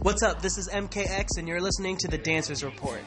What's up? This is MKX, and you're listening to the Dancers Report.